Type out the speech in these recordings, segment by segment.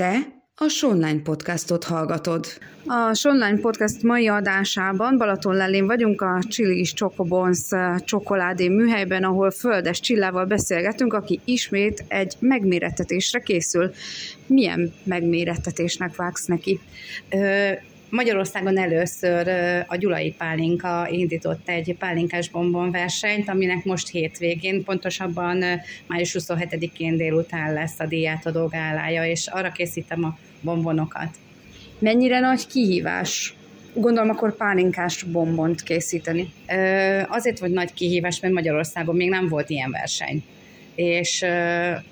Te a Sonline podcastot hallgatod. A Sonline podcast mai adásában Balaton lelén vagyunk a Chili's Chocobons csokoládé műhelyben, ahol Földes Csillával beszélgetünk, aki ismét egy megmérettetésre készül. Milyen megmérettetésnek vágsz neki? Magyarországon először a Gyulai Pálinka indított egy pálinkás bombon versenyt, aminek most hétvégén, pontosabban május 27-én délután lesz a díjátadó gálája, és arra készítem a bombonokat. Mennyire nagy kihívás Gondolom akkor pálinkás bombont készíteni. Azért vagy nagy kihívás, mert Magyarországon még nem volt ilyen verseny és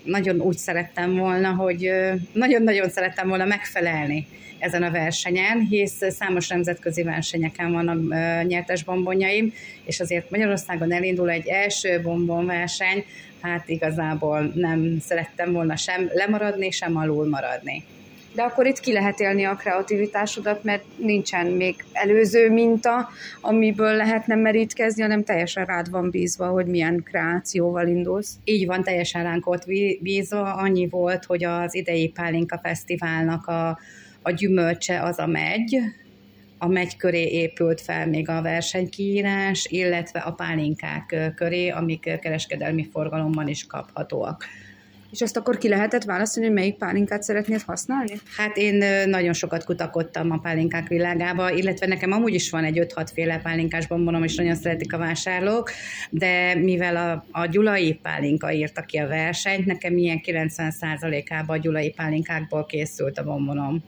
nagyon úgy szerettem volna, hogy nagyon-nagyon szerettem volna megfelelni ezen a versenyen, hisz számos nemzetközi versenyeken van a nyertes bombonjaim, és azért Magyarországon elindul egy első bombonverseny, hát igazából nem szerettem volna sem lemaradni, sem alul maradni. De akkor itt ki lehet élni a kreativitásodat, mert nincsen még előző minta, amiből lehetne merítkezni, hanem teljesen rád van bízva, hogy milyen kreációval indulsz. Így van, teljesen ránk volt bízva. Annyi volt, hogy az idei Pálinka Fesztiválnak a, a gyümölcse az a megy, a megy köré épült fel még a versenykiírás, illetve a pálinkák köré, amik kereskedelmi forgalomban is kaphatóak. És azt akkor ki lehetett választani, hogy melyik pálinkát szeretnéd használni? Hát én nagyon sokat kutakodtam a pálinkák világába, illetve nekem amúgy is van egy 5-6 féle pálinkás bombonom, és nagyon szeretik a vásárlók, de mivel a, a gyulai pálinka írta ki a versenyt, nekem ilyen 90%-ában a gyulai pálinkákból készült a bombonom.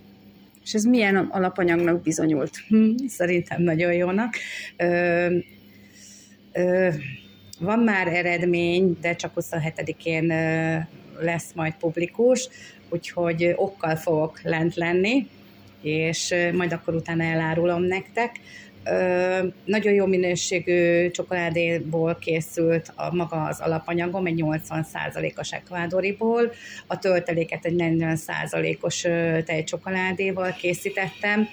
És ez milyen alapanyagnak bizonyult? Hm, szerintem nagyon jónak. Ö, ö, van már eredmény, de csak 27-én lesz majd publikus, úgyhogy okkal fogok lent lenni, és majd akkor utána elárulom nektek. Ö, nagyon jó minőségű csokoládéból készült a maga az alapanyagom, egy 80%-os ekvádoriból, a tölteléket egy 40%-os tejcsokoládéval készítettem,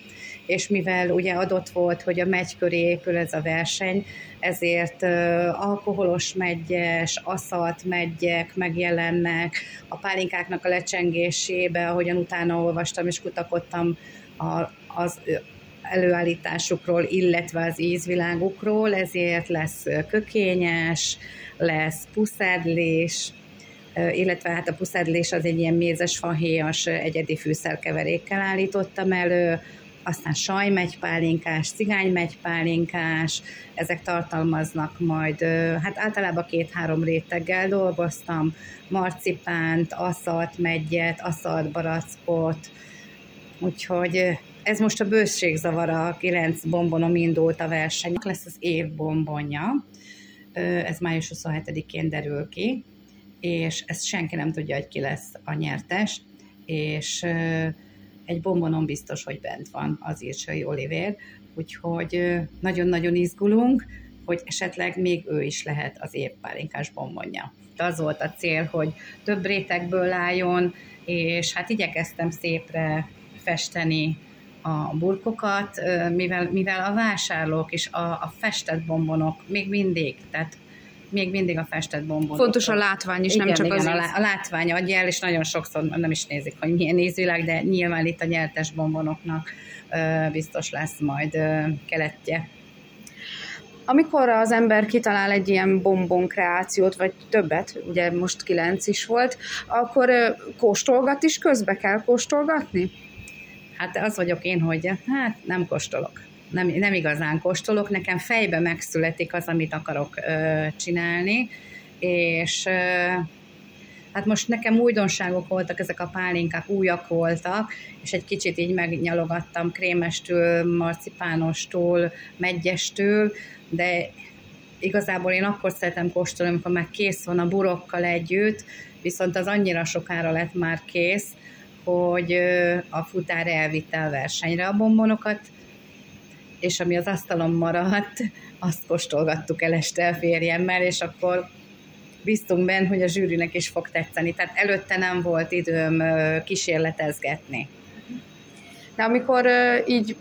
és mivel ugye adott volt, hogy a megy köré épül ez a verseny, ezért alkoholos megyes, aszalt megyek megjelennek, a pálinkáknak a lecsengésébe, ahogyan utána olvastam és kutakodtam a, az előállításukról, illetve az ízvilágukról, ezért lesz kökényes, lesz puszádlés, illetve hát a puszádlés az egy ilyen mézes fahéjas egyedi fűszerkeverékkel állítottam elő, aztán sajmegypálinkás, cigánymegypálinkás, ezek tartalmaznak majd, hát általában két-három réteggel dolgoztam, marcipánt, aszalt megyet, aszalt barackot, úgyhogy ez most a bőségzavara, kilenc bombonom indult a verseny. Lesz az év bombonja, ez május 27-én derül ki, és ezt senki nem tudja, hogy ki lesz a nyertes, és egy bombonon biztos, hogy bent van az Írsai Olivér, úgyhogy nagyon-nagyon izgulunk, hogy esetleg még ő is lehet az évpálinkás bombonja. Az volt a cél, hogy több rétegből álljon, és hát igyekeztem szépre festeni a burkokat, mivel, mivel a vásárlók és a, a festett bombonok még mindig, tehát még mindig a festett bombon. Fontos a látvány is, igen, nem csak igen, az a, lá- a látvány adja el, és nagyon sokszor nem is nézik, hogy milyen ízvilág, de nyilván itt a nyertes bombonoknak ö, biztos lesz majd ö, keletje. Amikor az ember kitalál egy ilyen bombon kreációt, vagy többet, ugye most kilenc is volt, akkor ö, kóstolgat is, közbe kell kóstolgatni? Hát az vagyok én, hogy hát nem kóstolok nem, nem igazán kóstolok, nekem fejbe megszületik az, amit akarok ö, csinálni, és ö, hát most nekem újdonságok voltak, ezek a pálinkák újak voltak, és egy kicsit így megnyalogattam krémestől, marcipánostól, megyestől, de igazából én akkor szeretem kóstolni, amikor már kész van a burokkal együtt, viszont az annyira sokára lett már kész, hogy a futár elvitte a versenyre a bombonokat, és ami az asztalon maradt, azt kóstolgattuk el este a férjemmel, és akkor biztunk benne, hogy a zsűrinek is fog tetszeni. Tehát előtte nem volt időm kísérletezgetni. De amikor így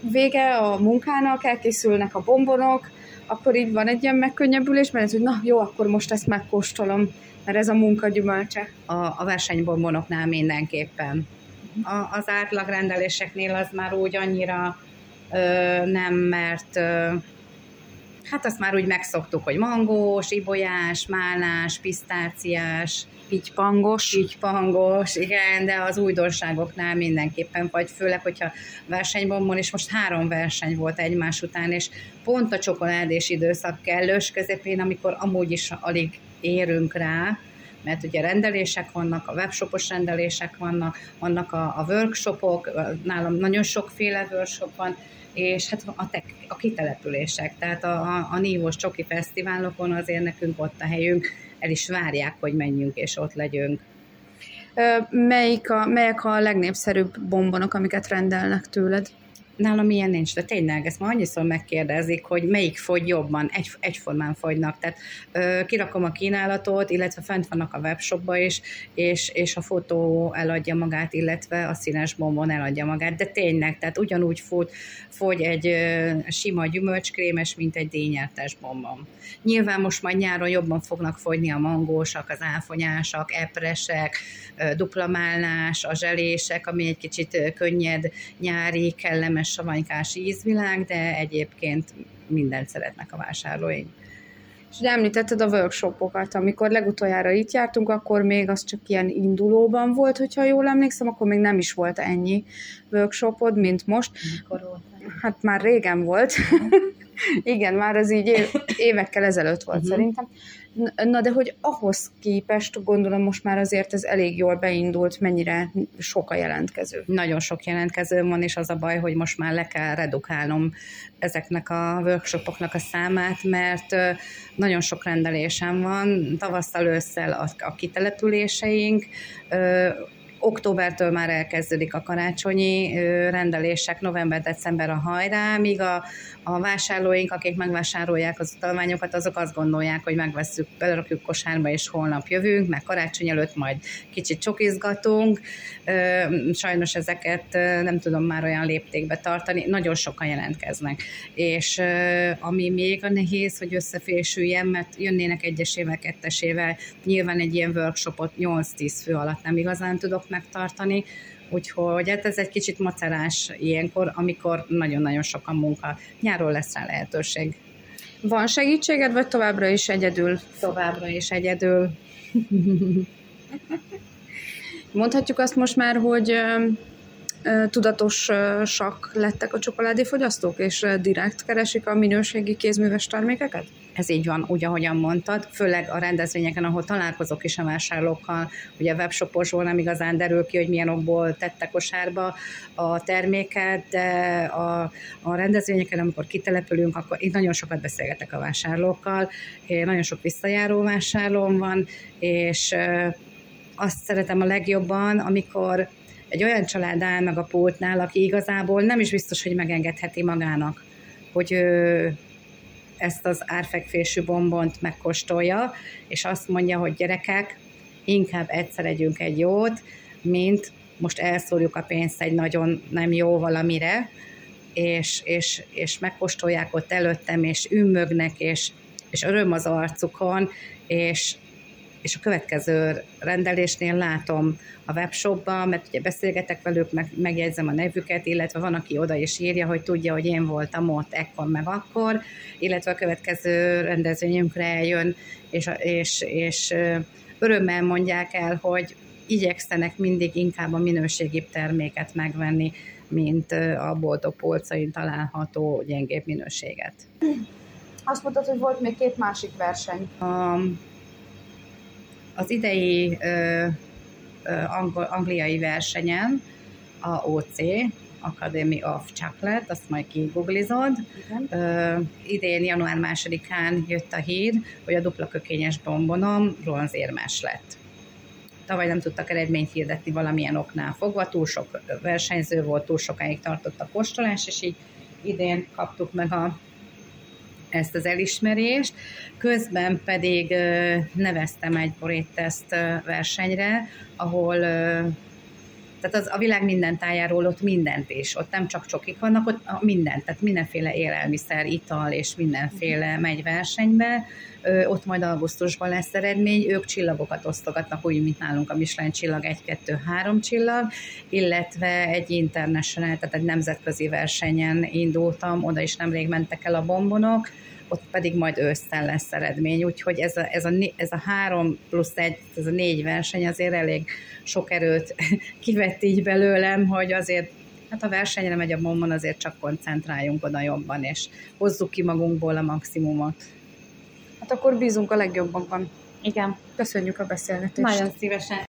vége a munkának, elkészülnek a bombonok, akkor így van egy ilyen megkönnyebbülés, mert ez, hogy na jó, akkor most ezt megkóstolom, mert ez a munka gyümölcse. A, a versenybombonoknál mindenképpen. a, az átlagrendeléseknél az már úgy annyira nem, mert hát azt már úgy megszoktuk, hogy mangós, ibolyás, málnás, pisztáciás, Pitypangos. Pitypangos, igen, de az újdonságoknál mindenképpen, vagy főleg, hogyha versenybombon, és most három verseny volt egymás után, és pont a csokoládés időszak kellős közepén, amikor amúgy is alig érünk rá, mert ugye rendelések vannak, a webshopos rendelések vannak, vannak a, a workshopok, nálam nagyon sokféle workshop van, és hát a, te, a kitelepülések, tehát a, a, a Nívós Csoki Fesztiválokon azért nekünk ott a helyünk, el is várják, hogy menjünk és ott legyünk. Melyik a, melyek a legnépszerűbb bombonok, amiket rendelnek tőled? Nálam ilyen nincs, de tényleg ezt ma annyiszor megkérdezik, hogy melyik fogy jobban, egy, egyformán fogynak. Tehát ö, kirakom a kínálatot, illetve fent vannak a webshopba is, és, és a fotó eladja magát, illetve a színes bombon eladja magát, de tényleg, tehát ugyanúgy fogy, fogy egy ö, sima gyümölcskrémes, mint egy díjnyertes bombon. Nyilván most majd nyáron jobban fognak fogyni a mangósak, az áfonyások, epresek, duplamálnás, a zselések, ami egy kicsit könnyed, nyári, kellemes, savanykás ízvilág, de egyébként mindent szeretnek a vásárlóink. És ugye említetted a workshopokat, amikor legutoljára itt jártunk, akkor még az csak ilyen indulóban volt, hogyha jól emlékszem, akkor még nem is volt ennyi workshopod, mint most. Mikor volt? Hát már régen volt. Igen, már az így évekkel ezelőtt volt uh-huh. szerintem. Na de hogy ahhoz képest gondolom most már azért ez elég jól beindult, mennyire sok a jelentkező. Nagyon sok jelentkező van, és az a baj, hogy most már le kell redukálnom ezeknek a workshopoknak a számát, mert nagyon sok rendelésem van, tavasszal ősszel a, a kitelepüléseink, októbertől már elkezdődik a karácsonyi rendelések, november-december a hajrá, míg a, a vásárlóink, akik megvásárolják az utalványokat, azok azt gondolják, hogy megveszünk, belerakjuk kosárba, és holnap jövünk, meg karácsony előtt majd kicsit csokizgatunk. Sajnos ezeket nem tudom már olyan léptékbe tartani, nagyon sokan jelentkeznek. És ami még a nehéz, hogy összefésüljen, mert jönnének egyesével, kettesével, nyilván egy ilyen workshopot 8-10 fő alatt nem igazán tudok megtartani, Úgyhogy hát ez egy kicsit macerás ilyenkor, amikor nagyon-nagyon sok a munka. Nyáron lesz rá lehetőség. Van segítséged, vagy továbbra is egyedül? Továbbra is egyedül. Mondhatjuk azt most már, hogy tudatosak lettek a csokoládéfogyasztók, és direkt keresik a minőségi kézműves termékeket? Ez így van, úgy, ahogyan mondtad, főleg a rendezvényeken, ahol találkozok is a vásárlókkal, ugye a webshoposból nem igazán derül ki, hogy milyen okból tette kosárba a terméket, de a, a rendezvényeken, amikor kitelepülünk, akkor itt nagyon sokat beszélgetek a vásárlókkal, nagyon sok visszajáró vásárlóm van, és azt szeretem a legjobban, amikor egy olyan család áll meg a pultnál, aki igazából nem is biztos, hogy megengedheti magának, hogy ő ezt az árfekvésű bombont megkóstolja, és azt mondja, hogy gyerekek, inkább egyszer együnk egy jót, mint most elszórjuk a pénzt egy nagyon nem jó valamire, és, és, és megkóstolják ott előttem, és ümmögnek, és, és öröm az arcukon, és, és a következő rendelésnél látom a webshopban, mert ugye beszélgetek velük, meg, megjegyzem a nevüket, illetve van, aki oda is írja, hogy tudja, hogy én voltam ott ekkor meg akkor, illetve a következő rendezvényünkre eljön, és, és, és örömmel mondják el, hogy igyekszenek mindig inkább a minőségibb terméket megvenni, mint a boltok polcain található gyengébb minőséget. Azt mondtad, hogy volt még két másik verseny. A, az idei ö, ö, angol, angliai versenyen a OC, Academy of Chocolate, azt majd kiguglizod. Uh, idén január másodikán jött a hír, hogy a dupla kökényes bombonom bronzérmes lett. Tavaly nem tudtak eredményt hirdetni valamilyen oknál fogva, túl sok versenyző volt, túl sokáig tartott a kóstolás, és így idén kaptuk meg a ezt az elismerést. Közben pedig neveztem egy borétteszt versenyre, ahol Tehát az a világ minden tájáról ott mindent is, ott nem csak csokik vannak, ott mindent, tehát mindenféle élelmiszer, ital és mindenféle megy versenybe, ott majd augusztusban lesz eredmény, ők csillagokat osztogatnak, úgy, mint nálunk a Michelin csillag 1, 2, 3 csillag, illetve egy international, tehát egy nemzetközi versenyen indultam, oda is nemrég mentek el a bombonok, ott pedig majd ősszel lesz eredmény, úgyhogy ez a, ez a, ez a három plusz egy, ez a négy verseny azért elég sok erőt kivett így belőlem, hogy azért hát a versenyre megy a bombon, azért csak koncentráljunk oda jobban, és hozzuk ki magunkból a maximumot. Hát akkor bízunk a legjobbakban. Igen. Köszönjük a beszélgetést. Nagyon szívesen.